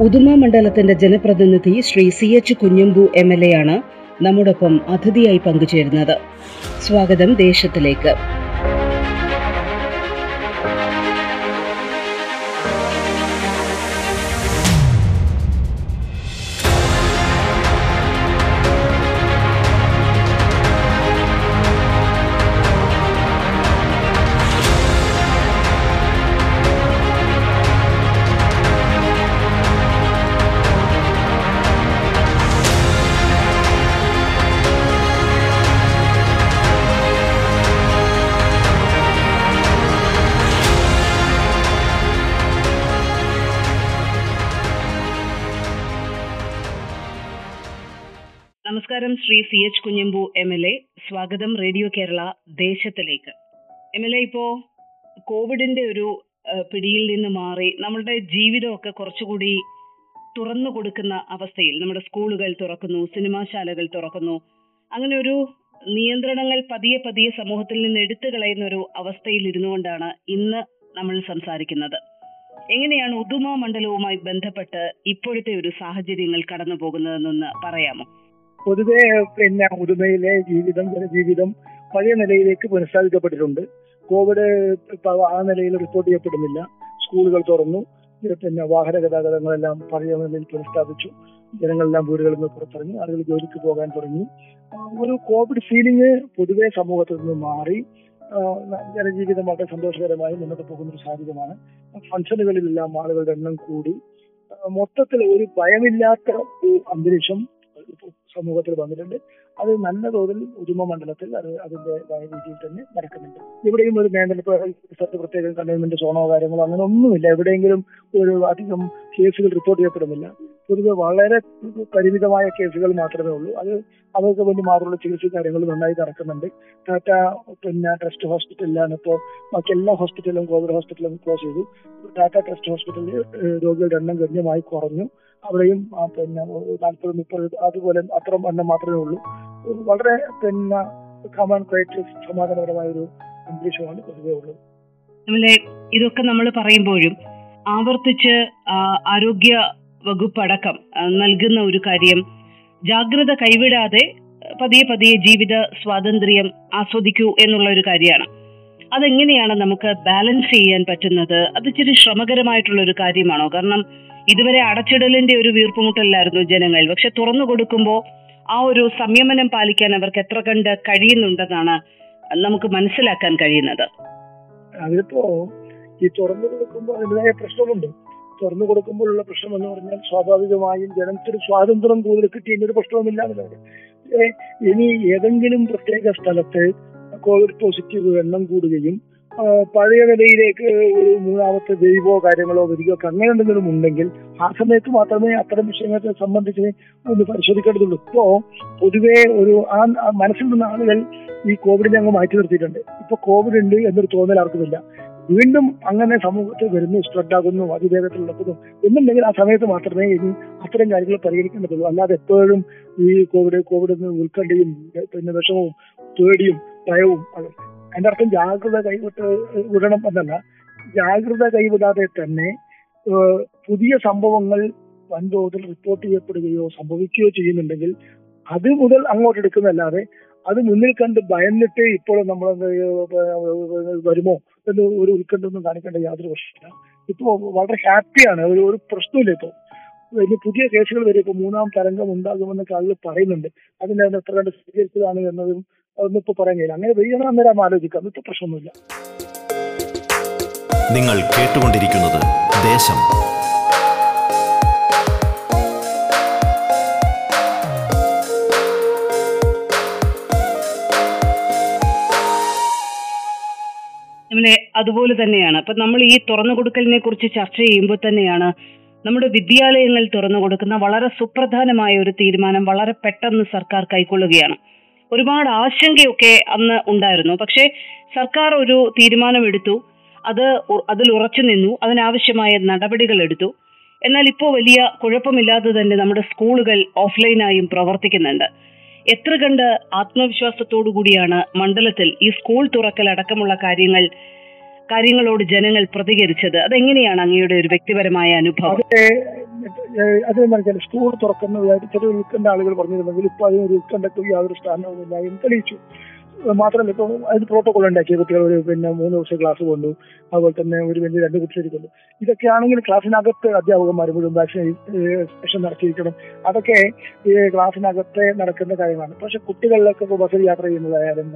ഉദുമ മണ്ഡലത്തിന്റെ ജനപ്രതിനിധി Shri C H Kunhambu M L A ആണ് നമ്മോടൊപ്പം അതിഥിയായി പങ്കുചേരുന്നത്. സ്വാഗതം ദേശത്തിലേക്ക്. Shri C H Kunhambu M L A. സ്വാഗതം റേഡിയോ കേരള ദേശത്തിലേക്ക്. എം എൽ എ ഇപ്പോ കോവിഡിന്റെ ഒരു പിടിയിൽ നിന്ന് മാറി നമ്മളുടെ ജീവിതമൊക്കെ കുറച്ചുകൂടി തുറന്നു കൊടുക്കുന്ന അവസ്ഥയിൽ നമ്മുടെ സ്കൂളുകൾ തുറക്കുന്നു സിനിമാശാലകൾ തുറക്കുന്നു. അങ്ങനെ ഒരു നിയന്ത്രണങ്ങൾ പതിയെ പതിയെ സമൂഹത്തിൽ നിന്ന് എടുത്തു കളയുന്ന ഒരു അവസ്ഥയിൽ ഇരുന്നുകൊണ്ടാണ് ഇന്ന് നമ്മൾ സംസാരിക്കുന്നത്. എങ്ങനെയാണ് ഉദുമ മണ്ഡലവുമായി ബന്ധപ്പെട്ട് ഇപ്പോഴത്തെ ഒരു സാഹചര്യങ്ങൾ കടന്നു പോകുന്നതെന്നൊന്ന് പറയാമോ? പൊതുവെ പിന്നെ ഉദുമയിലെ ജീവിതം ജനജീവിതം പഴയ നിലയിലേക്ക് പുനഃസ്ഥാപിക്കപ്പെട്ടിട്ടുണ്ട്. കോവിഡ് ആ നിലയിൽ റിപ്പോർട്ട് ചെയ്യപ്പെടുന്നില്ല. സ്കൂളുകൾ തുറന്നു. പിന്നെ വാഹന ഗതാഗതങ്ങളെല്ലാം പഴയ നിലയിൽ പുനഃസ്ഥാപിച്ചു. ജനങ്ങളെല്ലാം വീടുകളിൽ നിന്ന് പുറത്തിറങ്ങി ആളുകൾ ജോലിക്ക് പോകാൻ തുടങ്ങി. ഒരു കോവിഡ് ഫീലിംഗ് പൊതുവെ സമൂഹത്തിൽ നിന്ന് മാറി. ജനജീവിതം വളരെ സന്തോഷകരമായി മുന്നോട്ട് പോകുന്ന ഒരു സാഹചര്യമാണ്. ഫംഗ്ഷനുകളിലെല്ലാം ആളുകളുടെ എണ്ണം കൂടി. മൊത്തത്തിൽ ഒരു ഭയമില്ലാത്ത ഒരു അന്തരീക്ഷം സമൂഹത്തിൽ വന്നിട്ടുണ്ട്. അത് നല്ല തോതിൽ ഉദുമ മണ്ഡലത്തിൽ അത് അതിന്റേതായ രീതിയിൽ തന്നെ നടക്കുന്നുണ്ട്. ഇവിടെയും ഒരു നിയന്ത്രണ പ്രത്യേക കണ്ടെയ്ൻമെന്റ് സോണോ കാര്യങ്ങളോ അങ്ങനെ ഒന്നുമില്ല എവിടെയെങ്കിലും ഒരു അധികം കേസുകൾ റിപ്പോർട്ട് ചെയ്യപ്പെടുന്നില്ല. പൊതുവെ വളരെ പരിമിതമായ കേസുകൾ മാത്രമേ ഉള്ളൂ. അത് അവർക്ക് വേണ്ടി മാത്രമുള്ള ചികിത്സ കാര്യങ്ങൾ നന്നായി നടക്കുന്നുണ്ട്. ടാറ്റ പിന്നെ ട്രസ്റ്റ് ഹോസ്പിറ്റലിലാണ് ഇപ്പോൾ ബാക്കി എല്ലാ ഹോസ്പിറ്റലും കോവിഡ് ഹോസ്പിറ്റലും ക്ലോസ് ചെയ്തു. ടാറ്റ ട്രസ്റ്റ് ഹോസ്പിറ്റലിൽ രോഗികളുടെ എണ്ണം ഗണ്യമായി കുറഞ്ഞു. അവിടെയും പിന്നെ നാൽപ്പത് മുപ്പത് അതുപോലെ അത്ര എണ്ണം മാത്രമേ ഉള്ളൂ. വളരെ പിന്നെ കമാൻ ക്രൈറ്റ് സമാധാനപരമായ ഒരു അന്തരീക്ഷമാണ് പൊതുവെ ഉള്ളത്. നമ്മളെ ഇതൊക്കെ നമ്മൾ പറയുമ്പോഴും ആവർത്തിച്ച് ആരോഗ്യ വകുപ്പ് അടക്കം നൽകുന്ന ഒരു കാര്യം ജാഗ്രത കൈവിടാതെ പതിയെ പതിയെ ജീവിത സ്വാതന്ത്ര്യം ആസ്വദിക്കൂ എന്നുള്ള ഒരു കാര്യമാണ്. അതെങ്ങനെയാണ് നമുക്ക് ബാലൻസ് ചെയ്യാൻ പറ്റുന്നത്? അത് ഇച്ചിരി ശ്രമകരമായിട്ടുള്ള ഒരു കാര്യമാണോ? കാരണം ഇതുവരെ അടച്ചിടലിന്റെ ഒരു വീർപ്പുമുട്ടല്ലായിരുന്നു ജനങ്ങൾ. പക്ഷെ തുറന്നു കൊടുക്കുമ്പോൾ ആ ഒരു സംയമനം പാലിക്കാൻ അവർക്ക് എത്ര കണ്ട് കഴിയുന്നുണ്ടെന്നാണ് നമുക്ക് മനസ്സിലാക്കാൻ കഴിയുന്നത്. അതിപ്പോ ഈ തുറന്നു കൊടുക്കുമ്പോൾ അതിന്റെതായ പ്രശ്നമുണ്ട്. തുറന്നു കൊടുക്കുമ്പോഴുള്ള പ്രശ്നം എന്ന് പറഞ്ഞാൽ സ്വാഭാവികമായും ജനത്തിന് സ്വാതന്ത്ര്യം കൂടുതൽ കിട്ടിയതിന്റെ ഒരു പ്രശ്നവുമില്ല എന്നുള്ളത്. ഇനി ഏതെങ്കിലും പ്രത്യേക സ്ഥലത്ത് കോവിഡ് പോസിറ്റീവ് എണ്ണം കൂടുകയും പഴയ നിലയിലേക്ക് ഒരു മൂന്നാമത്തെ ദൈവോ കാര്യങ്ങളോ വരികയോ അങ്ങനെ എന്തെങ്കിലും ഉണ്ടെങ്കിൽ ആ സമയത്ത് മാത്രമേ അത്തരം വിഷയങ്ങളെ സംബന്ധിച്ച് ഒന്ന് പരിശോധിക്കേണ്ടതുള്ളൂ. ഇപ്പോ പൊതുവേ ഒരു ആ മനസ്സിൽ നിന്ന് ആളുകൾ ഈ കോവിഡിനെ അങ്ങ് മാറ്റി നിർത്തിയിട്ടുണ്ട്. ഇപ്പൊ കോവിഡ് ഉണ്ട് എന്നൊരു തോന്നൽ ആർക്കുമില്ല വീണ്ടും അങ്ങനെ സമൂഹത്തിൽ വരുന്നു സ്പ്രെഡ് ആകുന്നു അതിവേഗത്തിൽ നടക്കുന്നു എന്നുണ്ടെങ്കിൽ ആ സമയത്ത് മാത്രമേ ഇനി അത്തരം കാര്യങ്ങൾ പരിഗണിക്കേണ്ടതുള്ളൂ. അല്ലാതെ എപ്പോഴും ഈ കോവിഡ് കോവിഡ് ഉത്കണ്ഠയും പിന്നെ വിഷമവും പേടിയും ഭയവും. അത് അതിന്റെ അർത്ഥം ജാഗ്രത കൈവിട്ട് വിടണം എന്നല്ല. ജാഗ്രത കൈവിടാതെ തന്നെ പുതിയ സംഭവങ്ങൾ വൻതോതിൽ റിപ്പോർട്ട് ചെയ്യപ്പെടുകയോ സംഭവിക്കുകയോ ചെയ്യുന്നുണ്ടെങ്കിൽ അത് മുതൽ അങ്ങോട്ട് എടുക്കുന്നതല്ലാതെ അത് മുന്നിൽ കണ്ട് ഭയന്നിട്ട് ഇപ്പോൾ നമ്മൾ വരുമോ എന്ന് ഒരു ഉത്കണ്ഠൊന്നും കാണിക്കേണ്ട യാതൊരു പ്രശ്നമില്ല. ഇപ്പോ വളരെ ഹാപ്പിയാണ് ഒരു ഒരു പ്രശ്നമില്ല ഇപ്പോ. ഇനി പുതിയ കേസുകൾ വരെ ഇപ്പൊ മൂന്നാം തരംഗം ഉണ്ടാകുമെന്ന് ആളുകൾ പറയുന്നുണ്ട്. അതിന്റെ അത് എത്ര കണ്ട് സ്വീകരിച്ചതാണ് എന്നതും ഇപ്പൊ പറയാൻ കഴിയില്ല. അങ്ങനെ വരികയാണെങ്കിൽ അന്നേരം ആലോചിക്കാം ഇപ്പൊ പ്രശ്നമൊന്നുമില്ല. നിങ്ങൾ കേട്ടുകൊണ്ടിരിക്കുന്നത് ദേശം. അതുപോലെ തന്നെയാണ്. അപ്പൊ നമ്മൾ ഈ തുറന്നു കൊടുക്കലിനെ കുറിച്ച് ചർച്ച ചെയ്യുമ്പോൾ തന്നെയാണ് നമ്മുടെ വിദ്യാലയങ്ങൾ തുറന്നു കൊടുക്കുന്ന വളരെ സുപ്രധാനമായ ഒരു തീരുമാനം വളരെ പെട്ടെന്ന് സർക്കാർ കൈക്കൊള്ളുകയാണ്. ഒരുപാട് ആശങ്കയൊക്കെ അന്ന് ഉണ്ടായിരുന്നു. പക്ഷേ സർക്കാർ ഒരു തീരുമാനമെടുത്തു. അത് അതിൽ ഉറച്ചു നിന്നു. അതിനാവശ്യമായ നടപടികൾ എടുത്തു. എന്നാൽ ഇപ്പോൾ വലിയ കുഴപ്പമില്ലാതെ തന്നെ നമ്മുടെ സ്കൂളുകൾ ഓഫ്ലൈനായും പ്രവർത്തിക്കുന്നുണ്ട്. എത്ര കണ്ട് ആത്മവിശ്വാസത്തോടു കൂടിയാണ് മണ്ഡലത്തിൽ ഈ സ്കൂൾ തുറക്കൽ അടക്കമുള്ള കാര്യങ്ങൾ കാര്യങ്ങളോട് ജനങ്ങൾ പ്രതികരിച്ചത്. അതെങ്ങനെയാണ് അങ്ങയുടെ ഒരു വ്യക്തിപരമായ അനുഭവം? അത് എന്താണെന്ന് സ്കൂൾ തുറക്കുന്ന ചെറിയ ഉൾക്കണ്ട ആളുകൾ പറഞ്ഞിരുന്നെങ്കിൽ ഇപ്പൊ അതിന് ഒരു ഉൾക്കണ്ടക്ക് യാതൊരു സ്ഥാനവുമില്ല എന്ന് തെളിയിച്ചു. മാത്രമല്ല ഇപ്പൊ അതിന് പ്രോട്ടോകോൾ ഉണ്ടാക്കിയ കുട്ടികൾ ഒരു പിന്നെ മൂന്ന് ദിവസം ക്ലാസ് കൊണ്ടു. അതുപോലെ തന്നെ ഒരു വലിയ രണ്ട് കുട്ടികൾ കൊണ്ടു. ഇതൊക്കെ ആണെങ്കിൽ ക്ലാസ്സിനകത്ത് അധ്യാപകന്മാർ മുഴുവൻ വാക്സിനേഷൻ നടത്തിയിരിക്കണം. അതൊക്കെ ഈ ക്ലാസ്സിനകത്തെ നടക്കുന്ന കാര്യമാണ് പക്ഷെ കുട്ടികളിലൊക്കെ ഇപ്പോൾ ബസ്സിൽ യാത്ര ചെയ്യുന്നതായാലും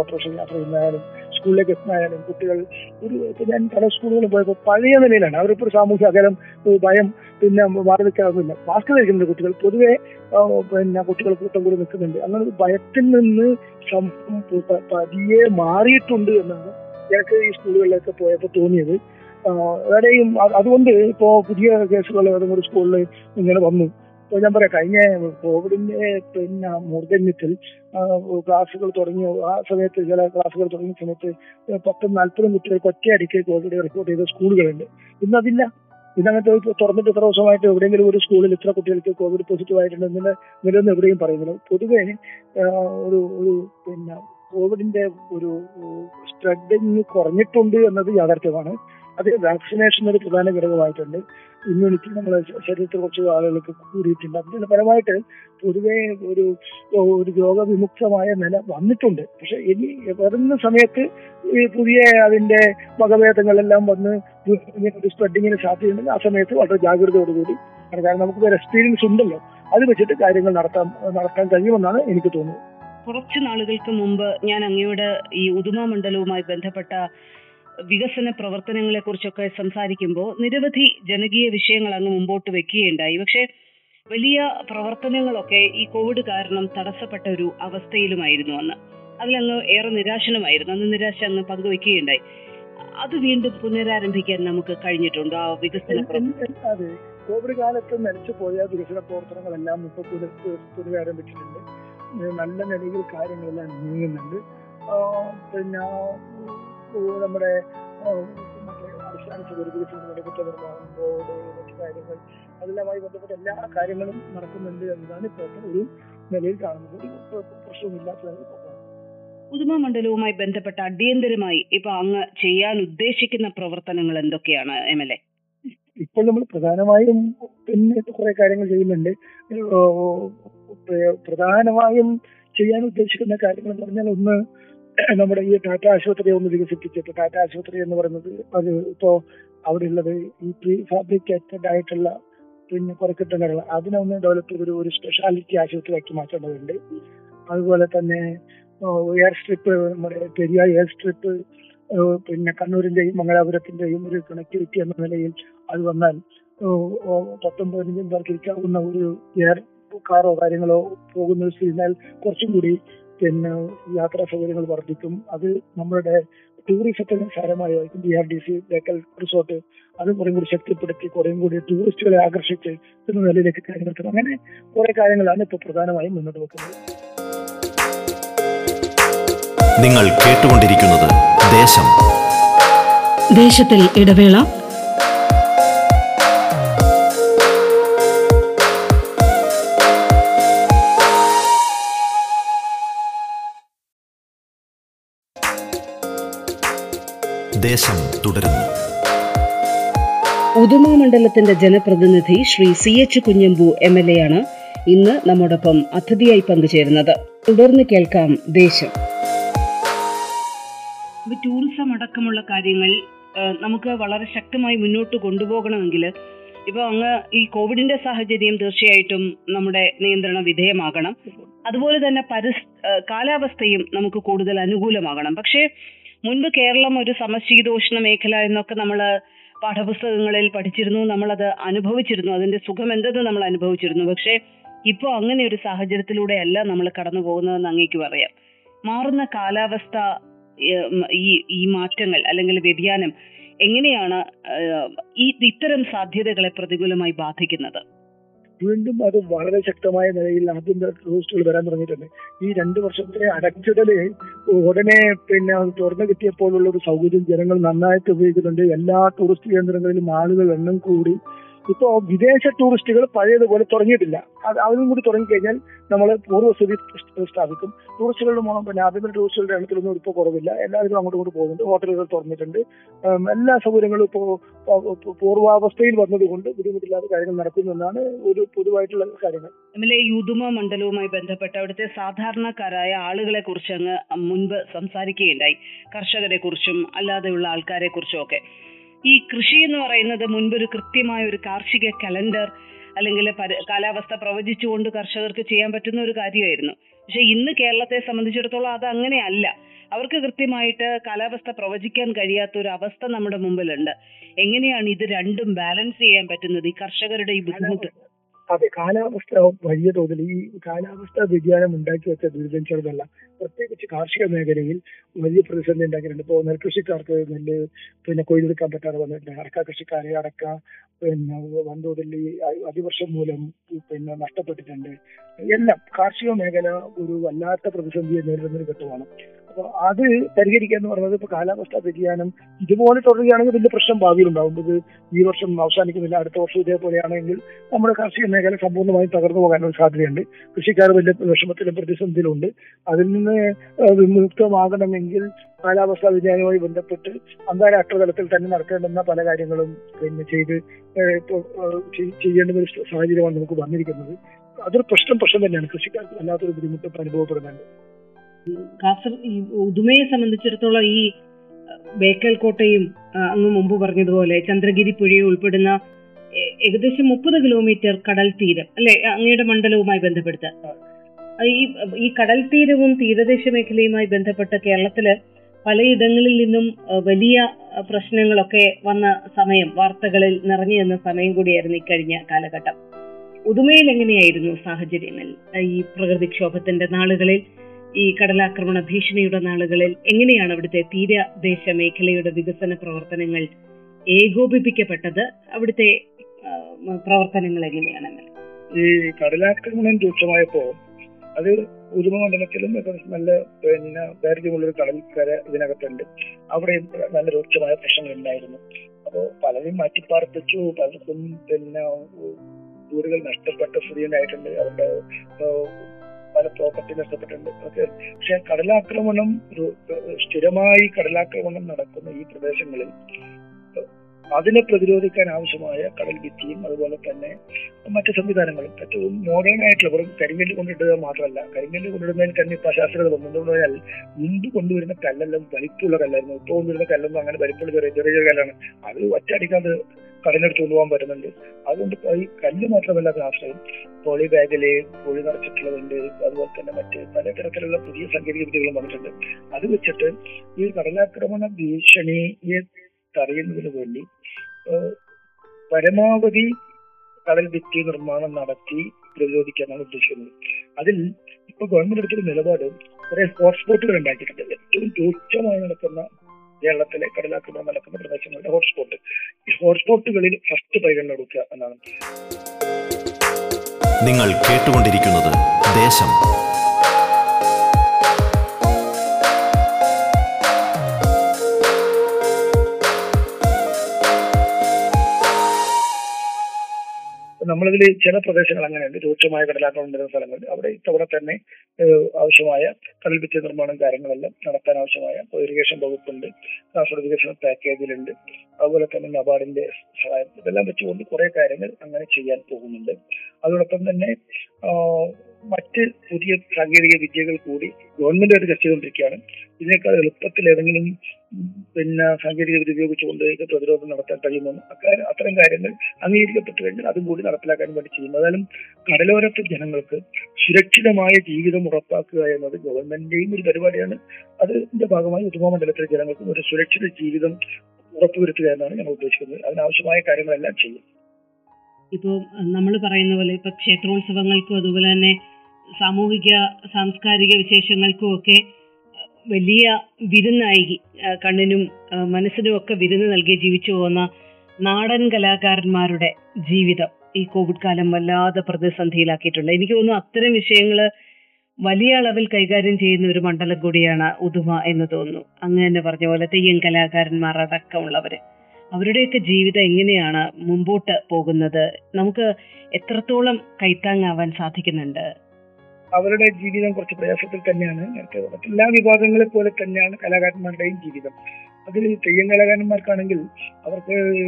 ഓട്ടോറിക്ഷയിൽ യാത്ര ചെയ്യുന്നതായാലും സ്കൂളിലേക്ക് എത്തുന്നതായാലും കുട്ടികൾ ഒരു ഞാൻ പല സ്കൂളുകളിൽ പോയപ്പോൾ പഴയ നിലയിലാണ്. അവരിപ്പോൾ സാമൂഹ്യ അകലം ഭയം പിന്നെ മാറി നിൽക്കാറില്ല മാസ്ക് ധരിക്കുന്നുണ്ട് കുട്ടികൾ. പൊതുവെ പിന്നെ കുട്ടികൾ കൂട്ടം കൂടി നിൽക്കുന്നുണ്ട്. അങ്ങനെ ഒരു ഭയത്തിൽ നിന്ന് പതിയെ മാറിയിട്ടുണ്ട് എന്നാണ് എനിക്ക് ഈ സ്കൂളുകളിലൊക്കെ പോയപ്പോൾ തോന്നിയത്. വേറെയും അതുകൊണ്ട് ഇപ്പോ പുതിയ കേസുകൾ ഏതെങ്കിലും ഒരു സ്കൂളിൽ ഇങ്ങനെ വന്നു. ഇപ്പൊ ഞാൻ പറയാം കഴിഞ്ഞ കോവിഡിന്റെ പിന്നെ മൂർധന്യത്തിൽ ക്ലാസ്സുകൾ തുടങ്ങിയ ആ സമയത്ത് ചില ക്ലാസ്സുകൾ തുടങ്ങിയ സമയത്ത് പത്തും നാൽപ്പതും കുട്ടികൾക്ക് ഒറ്റയടിക്ക് കോവിഡ് റിപ്പോർട്ട് ചെയ്ത സ്കൂളുകളുണ്ട്. ഇന്നതില്ല. ഇന്നങ്ങനത്തെ ഇപ്പൊ തുറന്നിട്ട് ഇത്ര ദിവസമായിട്ട് എവിടെയെങ്കിലും ഒരു സ്കൂളിൽ ഇത്ര കുട്ടികൾക്ക് കോവിഡ് പോസിറ്റീവ് ആയിട്ടുണ്ട് എന്നുള്ള നിലയൊന്നും എവിടെയും പറയുന്നില്ല. പൊതുവെ ഒരു ഒരു പിന്നെ കോവിഡിന്റെ ഒരു സ്പ്രെഡിങ് കുറഞ്ഞിട്ടുണ്ട് എന്നത് യാഥാർത്ഥ്യമാണ്. അത് വാക്സിനേഷൻ ഒരു പ്രധാന ഘടകമായിട്ടുണ്ട്. ഇമ്മ്യൂണിറ്റി നമ്മുടെ ശരീരത്തിൽ കുറച്ച് ആളുകൾക്ക് കൂടിയിട്ടുണ്ട്. അതിന്റെ പരമായിട്ട് പൊതുവെ ഒരു ഒരു രോഗവിമുക്തമായ നില വന്നിട്ടുണ്ട്. പക്ഷെ ഇനി വരുന്ന സമയത്ത് ഈ പുതിയ അതിന്റെ വകഭേദങ്ങളെല്ലാം വന്ന് സ്പ്രെഡിങ്ങിന് സാധ്യതയുണ്ടെങ്കിൽ ആ സമയത്ത് വളരെ ജാഗ്രതയോടുകൂടി. കാരണം നമുക്ക് ഒരു എക്സ്പീരിയൻസ് ഉണ്ടല്ലോ അത് വെച്ചിട്ട് കാര്യങ്ങൾ നടത്താൻ നടത്താൻ കഴിയുമെന്നാണ് എനിക്ക് തോന്നുന്നത്. കുറച്ച് നാളുകൾക്ക് മുമ്പ് ഞാൻ അങ്ങയുടെ ഈ ഉദുമ മണ്ഡലവുമായി ബന്ധപ്പെട്ട വികസന പ്രവർത്തനങ്ങളെ കുറിച്ചൊക്കെ സംസാരിക്കുമ്പോൾ നിരവധി ജനകീയ വിഷയങ്ങൾ അങ്ങ് മുമ്പോട്ട് വെക്കുകയുണ്ടായി. പക്ഷേ വലിയ പ്രവർത്തനങ്ങളൊക്കെ ഈ കോവിഡ് കാരണം തടസ്സപ്പെട്ട ഒരു അവസ്ഥയിലുമായിരുന്നു അന്ന്. അതിലങ്ങ് ഏറെ നിരാശനമായിരുന്നു. അന്ന് നിരാശ അങ്ങ് പങ്കുവെക്കുകയുണ്ടായി. അത് വീണ്ടും പുനരാരംഭിക്കാൻ നമുക്ക് കഴിഞ്ഞിട്ടുണ്ട് ആ വികസന അതെ കോവിഡ് കാലത്ത് നനച്ചു പോയ വികസന പ്രവർത്തനങ്ങളെല്ലാം ഇപ്പൊ പുനഃ പുനരാരംഭിച്ചിട്ടുണ്ട്. നല്ല നിലയിൽ കാര്യങ്ങളെല്ലാം നീങ്ങുന്നുണ്ട്. പിന്നെ നമ്മുടെ അടിസ്ഥാന റോഡ് മറ്റു കാര്യങ്ങൾ അതെല്ലാമായി ബന്ധപ്പെട്ട എല്ലാ കാര്യങ്ങളും നടക്കുന്നുണ്ട് എന്നതാണ് ഇപ്പോഴത്തെ ഒരു നിലയിൽ കാണുന്നത്. പ്രശ്നമില്ലാത്ത പുതുമ മണ്ഡലവുമായി ബന്ധപ്പെട്ട അടിയന്തരമായി ഇപ്പൊ അങ്ങ് ചെയ്യാൻ ഉദ്ദേശിക്കുന്ന പ്രവർത്തനങ്ങൾ എന്തൊക്കെയാണ് എം എൽ എ? ഇപ്പോൾ നമ്മൾ പ്രധാനമായും പിന്നെ കുറെ കാര്യങ്ങൾ ചെയ്യുന്നുണ്ട്. പ്രധാനമായും ചെയ്യാൻ ഉദ്ദേശിക്കുന്ന കാര്യങ്ങൾ എന്ന് പറഞ്ഞാൽ ഒന്ന് നമ്മുടെ ഈ ടാറ്റ ആശുപത്രി ഒന്ന് വികസിപ്പിച്ചിട്ട് ടാറ്റ ആശുപത്രി എന്ന് പറയുന്നത് അത് ഇപ്പോ അവിടെ ഉള്ളത് ഈ പ്രീ ഫാബ്രിക്കേറ്റഡ് ആയിട്ടുള്ള പിന്നെ കുറെ കെട്ടിടങ്ങൾ അതിനൊന്ന് ഡെവലപ്പ് ചെയ്തൊരു ഒരു സ്പെഷ്യാലിറ്റി ആശുപത്രിയാക്കി മാറ്റേണ്ടതുണ്ട്. അതുപോലെ തന്നെ എയർ സ്ട്രിപ്പ് നമ്മുടെ പെരിയ എയർ സ്ട്രിപ്പ് പിന്നെ കണ്ണൂരിന്റെയും മംഗലാപുരത്തിന്റെയും ഒരു കണക്ടിവിറ്റി എന്ന നിലയിൽ അത് വന്നാൽ പത്തൊമ്പതിനും പേർക്ക് ഇരിക്കാവുന്ന ഒരു എയർ കാറോ കാര്യങ്ങളോ പോകുന്ന സ്ഥിതി കുറച്ചും കൂടി പിന്നെ യാത്രാ സൗകര്യങ്ങൾ വർദ്ധിക്കും. അത് നമ്മുടെ ടൂറിസത്തിന് സാരമായി വഹിക്കും B R D C Bekal resort അത് കുറേ കൂടി ശക്തിപ്പെടുത്തി കുറേ കൂടി ടൂറിസ്റ്റുകളെ ആകർഷിച്ച് എന്ന നിലയിലേക്ക് കാര്യങ്ങൾ എത്തണം. അങ്ങനെ കുറെ കാര്യങ്ങളാണ് ഇപ്പോൾ പ്രധാനമായും മുന്നോട്ട് വെക്കുന്നത്. നിങ്ങൾ കേട്ടുകൊണ്ടിരിക്കുന്നത് ദേശം. ദേശത്തിൽ ഇടവേള ദേശം തുടരുന്നു. ഉദുമ മണ്ഡലത്തിന്റെ ജനപ്രതിനിധി Shri C H Kunhambu M L A ആണ് ഇന്ന് നമ്മോടൊപ്പം അതിഥിയായി പങ്കുചേരുന്നത്. തുടർന്ന് കേൾക്കാം ദേശം. ടൂറിസം അടക്കമുള്ള കാര്യങ്ങൾ നമുക്ക് വളരെ ശക്തമായി മുന്നോട്ട് കൊണ്ടുപോകണമെങ്കിൽ ഇപ്പൊ അങ്ങ് ഈ കോവിഡിന്റെ സാഹചര്യം തീർച്ചയായിട്ടും നമ്മുടെ നിയന്ത്രണ വിധേയമാകണം. അതുപോലെ തന്നെ പരിസ് കാലാവസ്ഥയും നമുക്ക് കൂടുതൽ അനുകൂലമാകണം. പക്ഷേ മുൻപ് കേരളം ഒരു സമശീതോഷ്ണ മേഖല എന്നൊക്കെ നമ്മൾ പാഠപുസ്തകങ്ങളിൽ പഠിച്ചിരുന്നു. നമ്മളത് അനുഭവിച്ചിരുന്നു. അതിന്റെ സുഖം എന്തെന്ന് നമ്മൾ അനുഭവിച്ചിരുന്നു. പക്ഷേ ഇപ്പോൾ അങ്ങനെ ഒരു സാഹചര്യത്തിലൂടെ അല്ല നമ്മൾ കടന്നു പോകുന്നതെന്ന് അങ്ങേക്ക് പറയാം. മാറുന്ന കാലാവസ്ഥ ഈ ഈ മാറ്റങ്ങൾ അല്ലെങ്കിൽ വ്യതിയാനം എങ്ങനെയാണ് ഈ ഇത്തരം സാധ്യതകളെ പ്രതികൂലമായി ബാധിക്കുന്നത്? വീണ്ടും അത് വളരെ ശക്തമായ നിലയിൽ ആദ്യം ടൂറിസ്റ്റുകൾ വരാൻ തുടങ്ങിയിട്ടുണ്ട്. ഈ രണ്ട് വർഷത്തെ അടച്ചിടൽ ഉടനെ പിന്നെ തുറന്നു കിട്ടിയപ്പോഴുള്ള ഒരു സൗകര്യം ജനങ്ങൾ നന്നായിട്ട് ഉപയോഗിക്കുന്നുണ്ട്. എല്ലാ ടൂറിസ്റ്റ് കേന്ദ്രങ്ങളിലും ആളുകൾ എണ്ണം കൂടി ഇപ്പോ വിദേശ ടൂറിസ്റ്റുകൾ പഴയതുപോലെ തുടങ്ങിയിട്ടില്ല. അത് അവരും കൂടി തുടങ്ങിക്കഴിഞ്ഞാൽ നമ്മൾ പൂർവസ്ഥിതി സ്ഥാപിക്കും. ടൂറിസ്റ്റുകളുടെ പിന്നെ ആഭ്യന്തര ടൂറിസ്റ്റുകളുടെ എണ്ണത്തിലൊന്നും ഇപ്പോൾ കുറവില്ല. എല്ലാവരും അങ്ങോട്ടും ഇങ്ങോട്ട് പോകുന്നുണ്ട്. ഹോട്ടലുകൾ തുറന്നിട്ടുണ്ട്. എല്ലാ സൗകര്യങ്ങളും ഇപ്പോൾ പൂർവാവസ്ഥയിൽ വന്നതുകൊണ്ട് ബുദ്ധിമുട്ടില്ലാത്ത കാര്യങ്ങൾ നടക്കുന്നു എന്നാണ് ഒരു പൊതുവായിട്ടുള്ള കാര്യങ്ങൾ. എം എ മണ്ഡലവുമായി ബന്ധപ്പെട്ട് അവിടുത്തെ സാധാരണക്കാരായ ആളുകളെ കുറിച്ച് അങ്ങ് മുൻപ് സംസാരിക്കുകയുണ്ടായി. കർഷകരെ കുറിച്ചും അല്ലാതെയുള്ള ആൾക്കാരെ കുറിച്ചും ഒക്കെ ഈ കൃഷി എന്ന് പറയുന്നത് മുൻപ് ഒരു കൃത്യമായ ഒരു കാർഷിക കലണ്ടർ അല്ലെങ്കിൽ കാലാവസ്ഥ പ്രവചിച്ചുകൊണ്ട് കർഷകർക്ക് ചെയ്യാൻ പറ്റുന്ന ഒരു കാര്യമായിരുന്നു. പക്ഷെ ഇന്ന് കേരളത്തെ സംബന്ധിച്ചിടത്തോളം അത് അങ്ങനെയല്ല. അവർക്ക് കൃത്യമായിട്ട് കാലാവസ്ഥ പ്രവചിക്കാൻ കഴിയാത്ത ഒരു അവസ്ഥ നമ്മുടെ മുമ്പിലുണ്ട്. എങ്ങനെയാണ് ഇത് രണ്ടും ബാലൻസ് ചെയ്യാൻ പറ്റുന്നത്? ഈ കർഷകരുടെ ഈ ബുദ്ധിമുട്ട്. അതെ കാലാവസ്ഥ വലിയ തോതിൽ ഈ കാലാവസ്ഥ വ്യതിയാനം ഉണ്ടാക്കി വെച്ച ദുരിതം ചെറുതല്ല പ്രത്യേകിച്ച് കാർഷിക മേഖലയിൽ വലിയ പ്രതിസന്ധി ഉണ്ടാക്കിയിട്ടുണ്ട്. ഇപ്പോൾ നെൽകൃഷിക്കാർക്ക് നെല്ല് പിന്നെ കൊയ്തെടുക്കാൻ പറ്റാതെ വന്നിട്ടുണ്ട്. അടക്ക കൃഷിക്കാരെ അടക്ക പിന്നെ വൻതോതിൽ ഈ അതിവർഷം മൂലം പിന്നെ നഷ്ടപ്പെട്ടിട്ടുണ്ട്. എല്ലാം കാർഷിക മേഖല ഒരു വല്ലാത്ത പ്രതിസന്ധിയെ നേരിടുന്ന ഒരു ഘട്ടമാണ്. അപ്പൊ അത് പരിഹരിക്കുക എന്ന് പറയുന്നത് ഇപ്പൊ കാലാവസ്ഥാ വ്യതിയാനം ഇതുപോലെ തുടരുകയാണെങ്കിൽ വലിയ പ്രശ്നം ഭാവിയിൽ ഉണ്ടാവും ഇത് ഈ വർഷം അവസാനിക്കുന്നില്ല അടുത്ത വർഷം ഇതേപോലെയാണെങ്കിൽ നമ്മുടെ കാർഷിക മേഖല സമ്പൂർണമായും തകർന്നു പോകാനുള്ള സാധ്യതയുണ്ട്. കൃഷിക്കാർ വലിയ വിഷമത്തിലും പ്രതിസന്ധിയിലുണ്ട്. അതിൽ നിന്ന് വിമുക്തമാകണമെങ്കിൽ കാലാവസ്ഥാ വ്യതിയാനവുമായി ബന്ധപ്പെട്ട് അന്താരാഷ്ട്ര തലത്തിൽ തന്നെ നടത്തേണ്ടുന്ന പല കാര്യങ്ങളും പിന്നെ ചെയ്ത് ചെയ്യേണ്ടുന്ന ഒരു സാഹചര്യമാണ് നമുക്ക് വന്നിരിക്കുന്നത്. അതൊരു പ്രശ്നം പ്രശ്നം തന്നെയാണ്. കൃഷിക്കാർക്ക് വല്ലാത്തൊരു ബുദ്ധിമുട്ട് അനുഭവപ്പെടുന്നുണ്ട്. കാസർ ഈ ഉദുമയെ സംബന്ധിച്ചിടത്തോളം ഈ ബേക്കൽ കോട്ടയും അങ്ങ് മുമ്പ് പറഞ്ഞതുപോലെ ചന്ദ്രഗിരി പുഴയും ഉൾപ്പെടുന്ന ഏകദേശം മുപ്പത് കിലോമീറ്റർ കടൽ തീരം അല്ലെ? അങ്ങയുടെ മണ്ഡലവുമായി ബന്ധപ്പെടുത്ത ഈ ഈ കടൽ തീരവും തീരദേശ മേഖലയുമായി ബന്ധപ്പെട്ട കേരളത്തിൽ പലയിടങ്ങളിൽ നിന്നും വലിയ പ്രശ്നങ്ങളൊക്കെ വന്ന സമയം വാർത്തകളിൽ നിറഞ്ഞു നിന്ന സമയം കൂടിയായിരുന്നു ഇക്കഴിഞ്ഞ കാലഘട്ടം. ഉദുമയിൽ എങ്ങനെയായിരുന്നു സാഹചര്യങ്ങൾ? ഈ പ്രകൃതിക്ഷോഭത്തിന്റെ നാളുകളിൽ ഈ കടലാക്രമണ ഭീഷണിയുടെ നാളുകളിൽ എങ്ങനെയാണ് അവിടുത്തെ തീരദേശ മേഖലയുടെ വികസന പ്രവർത്തനങ്ങൾ ഏകോപിപ്പിക്കപ്പെട്ടത്? അവിടുത്തെ പ്രവർത്തനങ്ങൾ എങ്ങനെയാണെന്ന്? ഈ കടലാക്രമണം രൂക്ഷമായപ്പോ അത് ഉരുമ മണ്ഡലത്തിലും നല്ല പിന്നെ ദൈർഘ്യമുള്ളൊരു കടൽക്കര ഇതിനകത്തുണ്ട്. അവിടെ നല്ല രൂക്ഷമായ പ്രശ്നങ്ങൾ ഉണ്ടായിരുന്നു. അപ്പോ പലരും മാറ്റിപ്പാർപ്പിച്ചു. പലർക്കും പിന്നെ വീടുകൾ നഷ്ടപ്പെട്ട സ്ഥിതി ഉണ്ടായിട്ടുണ്ട്. അവരുടെ പല പ്രോപ്പർട്ടി നഷ്ടപ്പെട്ടിട്ടുണ്ട് ഓക്കെ പക്ഷെ കടലാക്രമണം സ്ഥിരമായി കടലാക്രമണം നടക്കുന്ന ഈ പ്രദേശങ്ങളിൽ അതിനെ പ്രതിരോധിക്കാൻ ആവശ്യമായ കടൽ ഭിത്തിയും അതുപോലെ തന്നെ മറ്റു സംവിധാനങ്ങളും ഏറ്റവും മോഡേൺ ആയിട്ടുള്ള വെറും കരിങ്കല്ല് കൊണ്ടിടുക മാത്രമല്ല. കരിങ്കല്ല് കൊണ്ടിടുന്നതിന് തന്നെ ഇപ്പൊ അശാസ്ത്രത പറഞ്ഞാൽ മുമ്പ് കൊണ്ടുവരുന്ന കല്ലെല്ലാം വലിപ്പമുള്ള കല്ലായിരുന്നു. ഇപ്പോൾ കൊണ്ടുവരുന്ന കല്ലൊന്നും അങ്ങനെ വലിപ്പമുള്ള ചെറിയ ചെറിയ കല്ലാണ്. അത് ഒറ്റയടിക്കാതെ കടലെടുത്ത് കൊണ്ടുപോകാൻ പറ്റുന്നുണ്ട്. അതുകൊണ്ട് ഈ കല്ല് മാത്രമല്ല ക്രാഫ്റ്റ് പോളി ബാഗിൽ പൊളി നിറച്ചിട്ടുള്ളതുണ്ട്. അതുപോലെ തന്നെ മറ്റ് പലതരത്തിലുള്ള പുതിയ സാങ്കേതിക വിദ്യകളും വന്നിട്ടുണ്ട്. അത് വെച്ചിട്ട് ഈ കടലാക്രമണ ഭീഷണിയെ തടയുന്നതിന് വേണ്ടി പരമാവധി കടൽ ഭിത്തി നിർമ്മാണം നടത്തി പ്രതിരോധിക്കാനാണ് ഉദ്ദേശിക്കുന്നത്. അതിൽ ഇപ്പൊ ഗവൺമെന്റ് എടുത്തൊരു നിലപാട് കുറെ ഹോട്ട്സ്പോട്ടുകൾ ഉണ്ടാക്കിയിട്ടുണ്ട്. ഏറ്റവും രൂക്ഷമായി നടക്കുന്ന കേരളത്തിലെ കടലാക്രമണം നടക്കുന്ന പ്രദേശങ്ങളുടെ ഹോട്ട്സ്പോട്ട് ഈ ഹോട്ട്സ്പോട്ടുകളിൽ ഫസ്റ്റ് പരിഗണന കൊടുക്കുക എന്നാണ്. നിങ്ങൾ കേട്ടുകൊണ്ടിരിക്കുന്നത് ദേശം. നമ്മളതിൽ ചില പ്രദേശങ്ങൾ അങ്ങനെയുണ്ട്. രൂക്ഷമായ കടലാക്രമണം വരുന്ന സ്ഥലങ്ങളിൽ അവിടെ ഇത്തവണ തന്നെ ആവശ്യമായ കടൽഭിത്തി നിർമ്മാണം കാര്യങ്ങളെല്ലാം നടത്താൻ ആവശ്യമായ ഇറിഗേഷൻ വകുപ്പുണ്ട്. കാസർഗോഡ് വികസന പാക്കേജിലുണ്ട്. അതുപോലെ തന്നെ നബാർഡിന്റെ സഹായം. ഇതെല്ലാം വെച്ചുകൊണ്ട് കുറെ കാര്യങ്ങൾ അങ്ങനെ ചെയ്യാൻ പോകുന്നുണ്ട്. അതോടൊപ്പം തന്നെ മറ്റ് പുതിയ സാങ്കേതിക വിദ്യകൾ കൂടി ഗവൺമെന്റ് ആയിട്ട് ചർച്ച ചെയ്തുകൊണ്ടിരിക്കുകയാണ്. ഇതിനേക്കാൾ എളുപ്പത്തിൽ ഏതെങ്കിലും പിന്നെ സാങ്കേതിക വിദ്യ ഉപയോഗിച്ചുകൊണ്ട് പ്രതിരോധം നടത്താൻ കഴിയുമോ അക്കാര്യം അത്തരം കാര്യങ്ങൾ അംഗീകരിക്കപ്പെട്ടു കഴിഞ്ഞാൽ അതും കൂടി നടപ്പിലാക്കാൻ വേണ്ടി ചെയ്യും. ഏതായാലും കടലോരത്തെ ജനങ്ങൾക്ക് സുരക്ഷിതമായ ജീവിതം ഉറപ്പാക്കുക എന്നത് ഗവൺമെന്റിന്റെയും ഒരു പരിപാടിയാണ്. അതിന്റെ ഭാഗമായി ഉദുമ മണ്ഡലത്തിലെ ജനങ്ങൾക്കും ഒരു സുരക്ഷിത ജീവിതം ഉറപ്പുവരുത്തുക എന്നാണ് ഞങ്ങൾ ഉദ്ദേശിക്കുന്നത്. അതിനാവശ്യമായ കാര്യങ്ങളെല്ലാം ചെയ്യും. ഇപ്പോൾ നമ്മൾ പറയുന്ന പോലെ ഇപ്പൊ ക്ഷേത്രോത്സവങ്ങൾക്കും അതുപോലെ തന്നെ സാമൂഹിക സാംസ്കാരിക വിശേഷങ്ങൾക്കും ഒക്കെ വലിയ വിരുന്നായി കണ്ണിനും മനസ്സിനും ഒക്കെ വിരുന്ന് നൽകി ജീവിച്ചു പോകുന്ന നാടൻ കലാകാരന്മാരുടെ ജീവിതം ഈ കോവിഡ് കാലം വല്ലാതെ പ്രതിസന്ധിയിലാക്കിയിട്ടുണ്ട്. എനിക്ക് തോന്നുന്നു അത്തരം വിഷയങ്ങൾ വലിയ അളവിൽ കൈകാര്യം ചെയ്യുന്ന ഒരു മണ്ഡലം കൂടിയാണ് ഉദുമ എന്ന് തോന്നുന്നു. അങ്ങ് തന്നെ പറഞ്ഞ പോലെ തെയ്യം കലാകാരന്മാർ അടക്കമുള്ളവര്. അവരുടെയൊക്കെ ജീവിതം എങ്ങനെയാണ് മുമ്പോട്ട് പോകുന്നത്? നമുക്ക് എത്രത്തോളം കൈത്താങ്ങാവാൻ സാധിക്കുന്നുണ്ട്? അവരുടെ ജീവിതം കുറച്ച് പ്രയാസത്തിൽ തന്നെയാണ്. നേരത്തെ. മറ്റെല്ലാ വിഭാഗങ്ങളെ പോലെ തന്നെയാണ് കലാകാരന്മാരുടെയും ജീവിതം. അതിൽ തെയ്യം കലാകാരന്മാർക്കാണെങ്കിൽ അവർക്ക് ഈ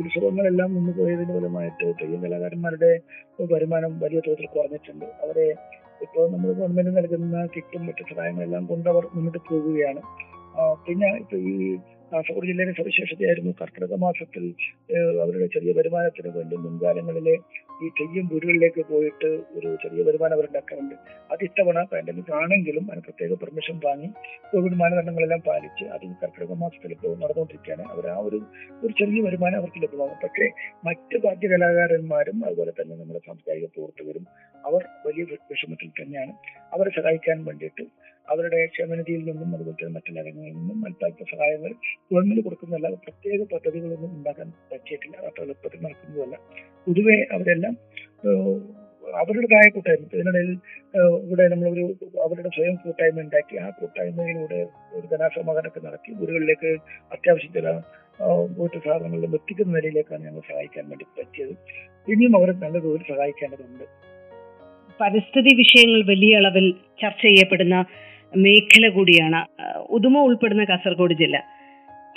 ഉത്സവങ്ങളെല്ലാം നിന്ന് പോയതിന്റെ ഫലമായിട്ട് തെയ്യം കലാകാരന്മാരുടെ വരുമാനം വലിയ തോതിൽ കുറഞ്ഞിട്ടുണ്ട്. അവരെ ഇപ്പോൾ നമ്മൾ ഗവൺമെന്റ് നൽകുന്ന കിറ്റും മറ്റു സഹായങ്ങളെല്ലാം കൊണ്ട് അവർ മുന്നോട്ട് പോകുകയാണ്. പിന്നെ ഇപ്പൊ ഈ കാസർഗോഡ് ജില്ലയിലെ സവിശേഷതയായിരുന്നു കർക്കിടക മാസത്തിൽ അവരുടെ ചെറിയ വരുമാനത്തിന് വേണ്ടി മുൻകാലങ്ങളിലെ ഈ തെയ്യം വീടുകളിലേക്ക് പോയിട്ട് ഒരു ചെറിയ വരുമാനം അവരുണ്ടാക്കാറുണ്ട് അത് ഇത്തവണ പാൻഡമിക് ആണെങ്കിലും അതിന് പ്രത്യേക പെർമിഷൻ വാങ്ങി കോവിഡ് മാനദണ്ഡങ്ങളെല്ലാം പാലിച്ച് അത് ഈ കർക്കിടക മാസത്തിൽ ഇപ്പോൾ നടന്നുകൊണ്ടിരിക്കുകയാണ്. അവർ ആ ഒരു ഒരു ചെറിയ വരുമാനം അവർക്ക് ലഭ്യമാകും. പക്ഷേ മറ്റ് ഭാഗ്യ കലാകാരന്മാരും അതുപോലെ തന്നെ നമ്മുടെ സാംസ്കാരിക പ്രവർത്തകരും അവർ വലിയ വിഷമത്തിൽ തന്നെയാണ്. അവരെ സഹായിക്കാൻ വേണ്ടിയിട്ട് അവരുടെ ക്ഷേമനിധിയിൽ നിന്നും അതുപോലെ തന്നെ മറ്റെല്ലാ രംഗങ്ങളിൽ നിന്നും അല്പാൽപ്പ സഹായങ്ങൾ ഗവൺമെന്റ് കൊടുക്കുന്നതല്ലാതെ പ്രത്യേക പദ്ധതികളൊന്നും ഉണ്ടാക്കാൻ പറ്റിയിട്ടില്ല അത്ര എളുപ്പത്തിൽ നടക്കുന്നതല്ല. പൊതുവെ അവരെല്ലാം അവരുടേതായ കൂട്ടായ്മ ഇതിനിടയിൽ ഇവിടെ നമ്മളൊരു അവരുടെ സ്വയം കൂട്ടായ്മ ഉണ്ടാക്കി ആ കൂട്ടായ്മയിലൂടെ ഒരു ധനാസമാധാനമൊക്കെ നടത്തി വീടുകളിലേക്ക് അത്യാവശ്യം ചില വീട്ടു സാധനങ്ങളിലും എത്തിക്കുന്ന നിലയിലേക്കാണ് ഞങ്ങൾ സഹായിക്കാൻ വേണ്ടി പറ്റിയത്. ഇനിയും അവരെ നല്ല തോതിൽ സഹായിക്കേണ്ടതുണ്ട്. പരിസ്ഥിതി വിഷയങ്ങൾ വലിയ അളവിൽ ചർച്ച ചെയ്യപ്പെടുന്ന മേഖല കൂടിയാണ്. ഉദുമ ഉൾപ്പെടുന്ന കാസർഗോഡ് ജില്ല.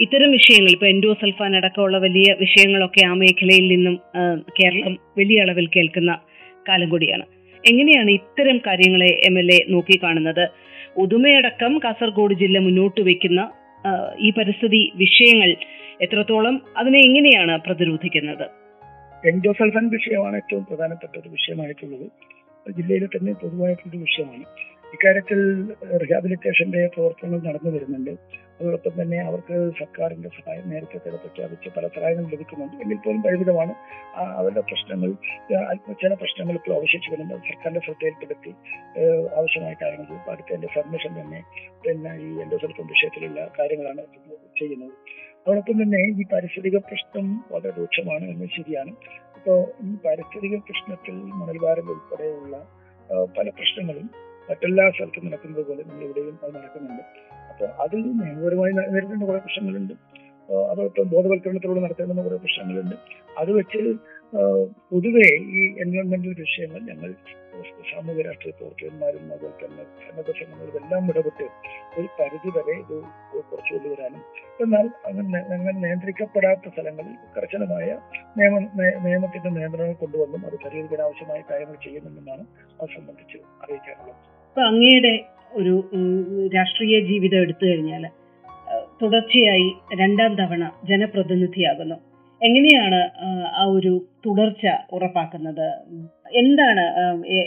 ഇത്തരം വിഷയങ്ങൾ ഇപ്പൊ എൻഡോസൾഫാൻ അടക്കമുള്ള വലിയ വിഷയങ്ങളൊക്കെ ആ മേഖലയിൽ നിന്നും കേരളം വലിയ അളവിൽ കേൾക്കുന്ന കാലം കൂടിയാണ്. എങ്ങനെയാണ് ഇത്തരം കാര്യങ്ങളെ എം എൽ എ നോക്കിക്കാണുന്നത്? ഉദുമയടക്കം കാസർഗോഡ് ജില്ല മുന്നോട്ട് വയ്ക്കുന്ന ഈ പരിസ്ഥിതി വിഷയങ്ങൾ എത്രത്തോളം അതിനെ എങ്ങനെയാണ് പ്രതിരോധിക്കുന്നത്? എൻഡോസൾഫാൻ വിഷയമാണ് ഏറ്റവും പ്രധാനപ്പെട്ട ഒരു വിഷയമായിട്ടുള്ളത്. ജില്ലയിലെ തന്നെ പൊതുവായിട്ടുള്ള വിഷയമാണ്. ഇക്കാര്യത്തിൽ റിഹാബിലിറ്റേഷന്റെ പ്രവർത്തനങ്ങൾ നടന്നു വരുന്നുണ്ട്. അതോടൊപ്പം തന്നെ അവർക്ക് സർക്കാരിന്റെ സഹായം നേരത്തെ തന്നെ പ്രഖ്യാപിച്ച് പല സഹായങ്ങളും ലഭിക്കുന്നുണ്ട്. എങ്കിൽ പോലും പരിമിതമാണ്. അവരുടെ പ്രശ്നങ്ങൾ ചില പ്രശ്നങ്ങൾ ഇപ്പോൾ അവശേഷിക്കുന്നുണ്ട്. വരുന്നത് സർക്കാരിന്റെ ശ്രദ്ധയിൽപ്പെടുത്തി ആവശ്യമായ കാര്യങ്ങൾ അടുത്തതിന്റെ സബ്മിഷൻ തന്നെ പിന്നെ ഈ എൻഡോസൾഫാൻ വിഷയത്തിലുള്ള കാര്യങ്ങളാണ് ചെയ്യുന്നത്. അതോടൊപ്പം തന്നെ ഈ പാരിസ്ഥിതിക പ്രശ്നം വളരെ രൂക്ഷമാണ് എന്ന് ശരിയാണ്. ഇപ്പോ ഈ പാരിസ്ഥിതിക പ്രശ്നത്തിൽ മണൽവാരം ഉൾപ്പെടെയുള്ള പല പ്രശ്നങ്ങളും മറ്റെല്ലാ സ്ഥലത്തും നടക്കുന്നത് പോലെ നമ്മൾ ഇവിടെയും അത് നടക്കുന്നുണ്ട്. അപ്പൊ അതിൽ നിയമപരമായി നേരിടേണ്ട കുറെ പ്രശ്നങ്ങളുണ്ട്. അതോടൊപ്പം ബോധവൽക്കരണത്തിലൂടെ നടത്തേണ്ടുന്ന കുറെ പ്രശ്നങ്ങളുണ്ട്. അത് വെച്ച് പൊതുവെ ഈ എൻവയോൺമെന്റൽ വിഷയങ്ങൾ ഞങ്ങൾ സാമൂഹ്യ രാഷ്ട്രീയ പ്രവർത്തകന്മാരും അതുപോലെ തന്നെ സന്നദ്ധ സംഘങ്ങളും എല്ലാം ഇടപെട്ട് ഒരു പരിധി വരെ ഇത് കുറച്ചു കൊണ്ടുവരാനും എന്നാൽ അങ്ങനെ അങ്ങനെ നിയന്ത്രിക്കപ്പെടാത്ത സ്ഥലങ്ങളിൽ കർശനമായ നിയമ നിയമത്തിന്റെ നിയന്ത്രണങ്ങൾ കൊണ്ടുവന്നും അത് പരിഹരിക്കാൻ ആവശ്യമായ കാര്യങ്ങൾ ചെയ്യുന്നുണ്ടെന്നാണ് അത് സംബന്ധിച്ച് അറിയിക്കാനുള്ളത്. ഇപ്പൊ അങ്ങയുടെ ഒരു രാഷ്ട്രീയ ജീവിതം എടുത്തു കഴിഞ്ഞാൽ തുടർച്ചയായി രണ്ടാം തവണ ജനപ്രതിനിധിയാകുന്നു. എങ്ങനെയാണ് ആ, ആ ഒരു തുടർച്ച ഉറപ്പാക്കുന്നത്? എന്താണ്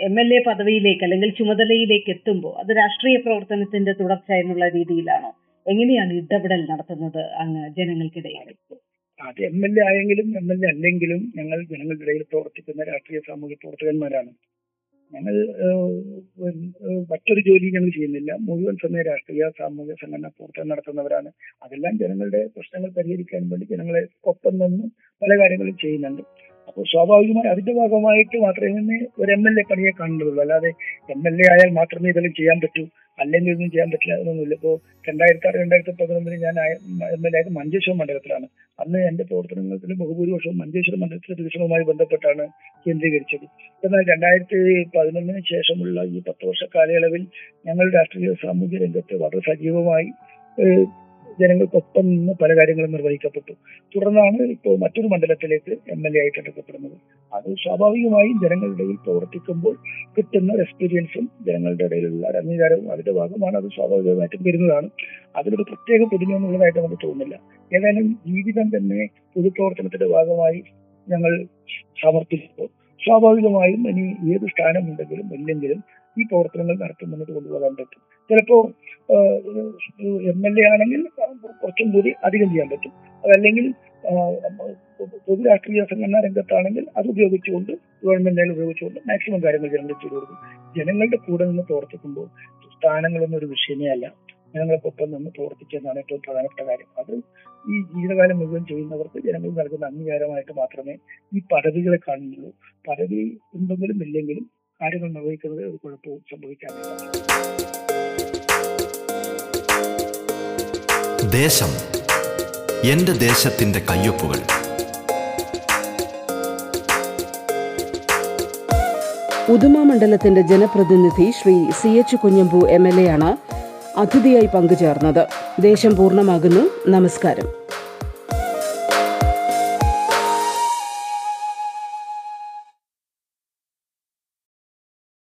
എം എൽ എ പദവിയിലേക്ക് അല്ലെങ്കിൽ ചുമതലയിലേക്ക് എത്തുമ്പോൾ അത് രാഷ്ട്രീയ പ്രവർത്തനത്തിന്റെ തുടർച്ച എന്നുള്ള രീതിയിലാണോ? എങ്ങനെയാണ് ഇടപെടൽ നടത്തുന്നത് അങ്ങ് ജനങ്ങൾക്കിടയിൽ? അത് എം എൽ എ ആയെങ്കിലും എം എൽ എ അല്ലെങ്കിലും ഞങ്ങൾ ജനങ്ങളുടെ ഇടയിൽ പ്രവർത്തിക്കുന്ന രാഷ്ട്രീയ സാമൂഹ്യ പ്രവർത്തകന്മാരാണ്. ഞങ്ങൾ മറ്റൊരു ജോലി ഞങ്ങൾ ചെയ്യുന്നില്ല. മുഴുവൻ സമയ രാഷ്ട്രീയ സാമൂഹ്യ സംഘടന പ്രവർത്തനം നടത്തുന്നവരാണ്. അതെല്ലാം ജനങ്ങളുടെ പ്രശ്നങ്ങൾ പരിഹരിക്കാൻ വേണ്ടി ജനങ്ങളെ ഒപ്പം നിന്ന് പല കാര്യങ്ങളും ചെയ്യുന്നുണ്ട്. അപ്പോൾ സ്വാഭാവികമായി അതിന്റെ ഭാഗമായിട്ട് മാത്രമേ ഒരു എം എൽ എ പണിയെ കാണുന്നുള്ളൂ. അല്ലാതെ എം എൽ എ ആയാൽ മാത്രമേ ഇതെല്ലാം ചെയ്യാൻ പറ്റൂ. അല്ലെങ്കിൽ ഒന്നും ചെയ്യാൻ പറ്റില്ല എന്നൊന്നുമില്ല. ഇപ്പോൾ രണ്ടായിരത്തി ആറ് രണ്ടായിരത്തി പതിനൊന്നിൽ ഞാൻ എം എൽ എ ആയത് മഞ്ചേശ്വരം മണ്ഡലത്തിലാണ്. അന്ന് എന്റെ പ്രവർത്തനങ്ങൾക്ക് ബഹുഭൂരിപക്ഷവും മഞ്ചേശ്വരം മണ്ഡലത്തിലെ വികസനവുമായി ബന്ധപ്പെട്ടാണ് കേന്ദ്രീകരിച്ചത്. എന്നാൽ രണ്ടായിരത്തി പതിനൊന്നിന് ശേഷമുള്ള ഈ പത്ത് വർഷ കാലയളവിൽ ഞങ്ങൾ രാഷ്ട്രീയ സാമൂഹ്യ രംഗത്ത് വളരെ സജീവമായി ജനങ്ങൾക്കൊപ്പം നിന്ന് പല കാര്യങ്ങളും നിർവഹിക്കപ്പെട്ടു. തുടർന്നാണ് ഇപ്പോൾ മറ്റൊരു മണ്ഡലത്തിലേക്ക് എം എൽ എ ആയിട്ട് എടുക്കപ്പെടുന്നത്. അത് സ്വാഭാവികമായും ജനങ്ങളുടെ ഇടയിൽ പ്രവർത്തിക്കുമ്പോൾ കിട്ടുന്ന എക്സ്പീരിയൻസും ജനങ്ങളുടെ ഇടയിലുള്ള അംഗീകാരവും അതിന്റെ ഭാഗമാണ്. അത് സ്വാഭാവികമായിട്ടും വരുന്നതാണ്. അതിലൊരു പ്രത്യേക പുതുമ എന്നുള്ളതായിട്ട് നമുക്ക് തോന്നുന്നില്ല. ഏതായാലും ജീവിതം തന്നെ പൊതുപ്രവർത്തനത്തിന്റെ ഭാഗമായി ഞങ്ങൾ സമർപ്പിച്ചപ്പോൾ സ്വാഭാവികമായും ഇനി ഏത് സ്ഥാനമുണ്ടെങ്കിലും ഇല്ലെങ്കിലും ഈ പ്രവർത്തനങ്ങൾ നടത്തുമെന്നത് കൊണ്ടുപോകാൻ പറ്റും ചിലപ്പോ എം എൽ എ ആണെങ്കിൽ കുറച്ചും കൂടി അധികം ചെയ്യാൻ പറ്റും. അതല്ലെങ്കിൽ പൊതു രാഷ്ട്രീയ സംഘടനാ രംഗത്താണെങ്കിൽ അത് ഉപയോഗിച്ചുകൊണ്ട് ഗവൺമെന്റിനെ ഉപയോഗിച്ചുകൊണ്ട് മാക്സിമം കാര്യങ്ങൾ ജനങ്ങൾ ചെയ്തു കൊടുക്കും. ജനങ്ങളുടെ കൂടെ നിന്ന് പ്രവർത്തിക്കുമ്പോൾ സ്ഥാനങ്ങളൊന്നും ഒരു വിഷയമേ അല്ല. ജനങ്ങൾക്കൊപ്പം നിന്ന് പ്രവർത്തിക്കുക എന്നാണ് ഏറ്റവും പ്രധാനപ്പെട്ട കാര്യം. അത് ഈ ജീവിതകാലം മുഴുവൻ ചെയ്യുന്നവർക്ക് ജനങ്ങൾ നൽകുന്ന അംഗീകാരമായിട്ട് മാത്രമേ ഈ പദവികളെ കാണുന്നുള്ളൂ. പദവി ഉണ്ടെങ്കിലും ഇല്ലെങ്കിലും കാര്യങ്ങൾ നിർവഹിക്കുന്നത് ഒരു കുഴപ്പവും സംഭവിക്കാറില്ല. ദേശം. എന്റെ ദേശത്തിന്റെ കയ്യൊപ്പുകൾ. ഉദുമ മണ്ഡലത്തിന്റെ ജനപ്രതിനിധി Shri C H Kunhambu M L A ആണ് അതിഥിയായി പങ്കുചേർന്നത്. ദേശം പൂർണമാകുന്നു. നമസ്കാരം.